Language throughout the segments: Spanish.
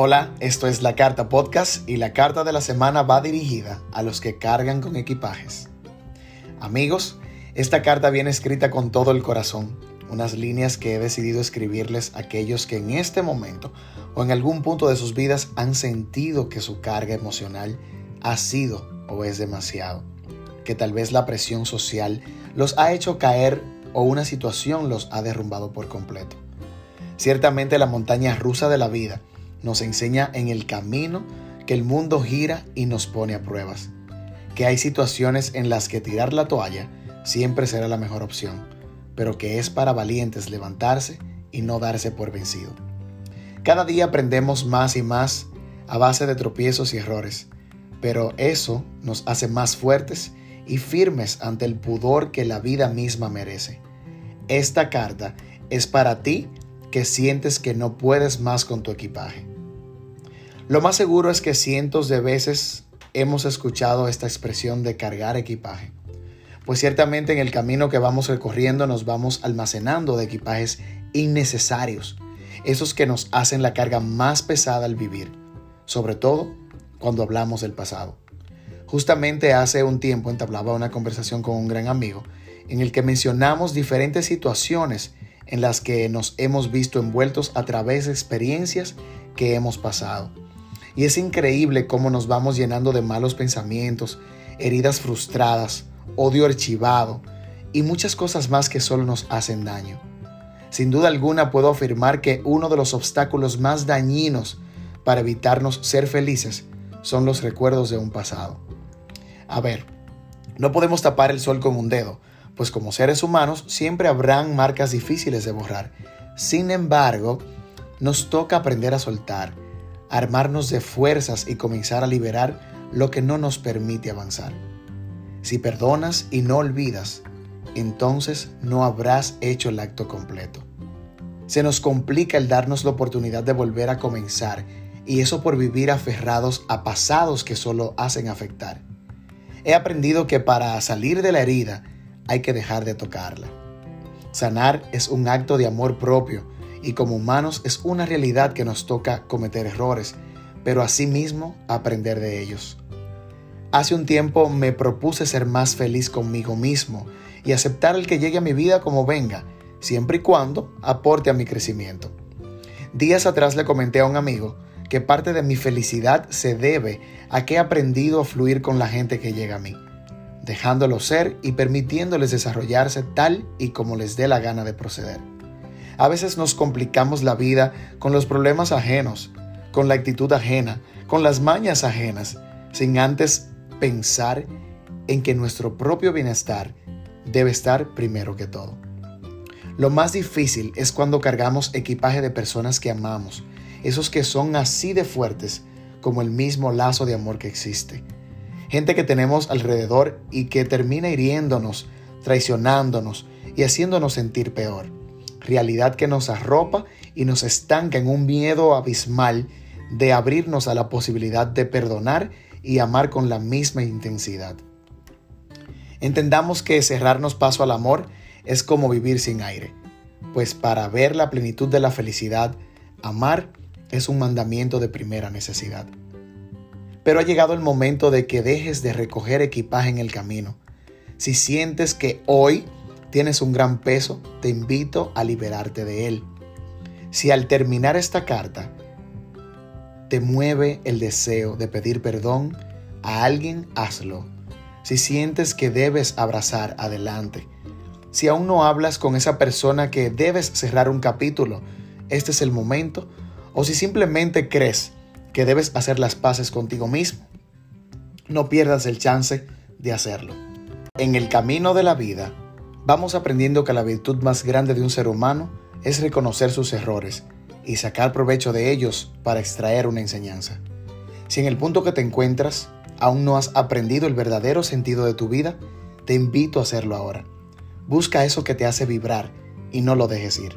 Hola, esto es La Carta Podcast y la carta de la semana va dirigida a los que cargan con equipajes. Amigos, esta carta viene escrita con todo el corazón, unas líneas que he decidido escribirles a aquellos que en este momento o en algún punto de sus vidas han sentido que su carga emocional ha sido o es demasiado, que tal vez la presión social los ha hecho caer o una situación los ha derrumbado por completo. Ciertamente la montaña rusa de la vida nos enseña en el camino que el mundo gira y nos pone a pruebas, que hay situaciones en las que tirar la toalla siempre será la mejor opción, pero que es para valientes levantarse y no darse por vencido. Cada día aprendemos más y más a base de tropiezos y errores, pero eso nos hace más fuertes y firmes ante el pudor que la vida misma merece. Esta carta es para ti que sientes que no puedes más con tu equipaje. Lo más seguro es que cientos de veces hemos escuchado esta expresión de cargar equipaje, pues ciertamente en el camino que vamos recorriendo nos vamos almacenando de equipajes innecesarios, esos que nos hacen la carga más pesada al vivir, sobre todo cuando hablamos del pasado. Justamente hace un tiempo entablaba una conversación con un gran amigo en el que mencionamos diferentes situaciones en las que nos hemos visto envueltos a través de experiencias que hemos pasado. Y es increíble cómo nos vamos llenando de malos pensamientos, heridas frustradas, odio archivado y muchas cosas más que solo nos hacen daño. Sin duda alguna puedo afirmar que uno de los obstáculos más dañinos para evitarnos ser felices son los recuerdos de un pasado. A ver, no podemos tapar el sol con un dedo, pues como seres humanos siempre habrán marcas difíciles de borrar. Sin embargo, nos toca aprender a soltar, armarnos de fuerzas y comenzar a liberar lo que no nos permite avanzar. Si perdonas y no olvidas, entonces no habrás hecho el acto completo. Se nos complica el darnos la oportunidad de volver a comenzar y eso por vivir aferrados a pasados que solo hacen afectar. He aprendido que para salir de la herida hay que dejar de tocarla. Sanar es un acto de amor propio y como humanos es una realidad que nos toca cometer errores, pero asimismo aprender de ellos. Hace un tiempo me propuse ser más feliz conmigo mismo y aceptar el que llegue a mi vida como venga, siempre y cuando aporte a mi crecimiento. Días atrás le comenté a un amigo que parte de mi felicidad se debe a que he aprendido a fluir con la gente que llega a mí dejándolo ser y permitiéndoles desarrollarse tal y como les dé la gana de proceder. A veces nos complicamos la vida con los problemas ajenos, con la actitud ajena, con las mañas ajenas, sin antes pensar en que nuestro propio bienestar debe estar primero que todo. Lo más difícil es cuando cargamos equipaje de personas que amamos, esos que son así de fuertes como el mismo lazo de amor que existe gente que tenemos alrededor y que termina hiriéndonos, traicionándonos y haciéndonos sentir peor. Realidad que nos arropa y nos estanca en un miedo abismal de abrirnos a la posibilidad de perdonar y amar con la misma intensidad. Entendamos que cerrarnos paso al amor es como vivir sin aire, pues para ver la plenitud de la felicidad, amar es un mandamiento de primera necesidad. Pero ha llegado el momento de que dejes de recoger equipaje en el camino. Si sientes que hoy tienes un gran peso, te invito a liberarte de él. Si al terminar esta carta te mueve el deseo de pedir perdón a alguien, hazlo. Si sientes que debes abrazar, adelante. Si aún no hablas con esa persona que debes cerrar un capítulo, este es el momento. O si simplemente crees que debes hacer las paces contigo mismo. No pierdas el chance de hacerlo. En el camino de la vida, vamos aprendiendo que la virtud más grande de un ser humano es reconocer sus errores y sacar provecho de ellos para extraer una enseñanza. Si en el punto que te encuentras aún no has aprendido el verdadero sentido de tu vida, te invito a hacerlo ahora. Busca eso que te hace vibrar y no lo dejes ir.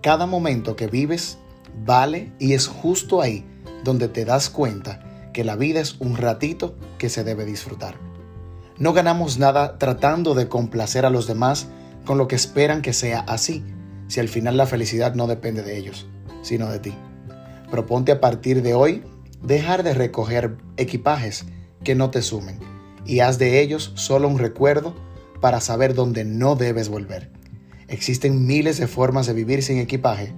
Cada momento que vives vale y es justo ahí donde te das cuenta que la vida es un ratito que se debe disfrutar. No ganamos nada tratando de complacer a los demás con lo que esperan que sea así, si al final la felicidad no depende de ellos, sino de ti. Proponte a partir de hoy dejar de recoger equipajes que no te sumen y haz de ellos solo un recuerdo para saber dónde no debes volver. Existen miles de formas de vivir sin equipaje,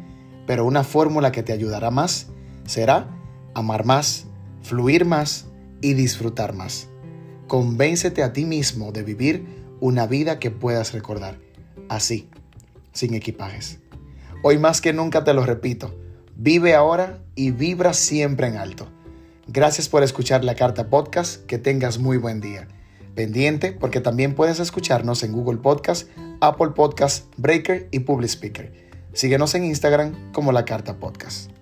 pero una fórmula que te ayudará más será amar más, fluir más y disfrutar más. Convéncete a ti mismo de vivir una vida que puedas recordar, así, sin equipajes. Hoy más que nunca te lo repito, vive ahora y vibra siempre en alto. Gracias por escuchar la carta podcast, que tengas muy buen día. Pendiente porque también puedes escucharnos en Google Podcast, Apple Podcast, Breaker y Public Speaker. Síguenos en Instagram como la carta podcast.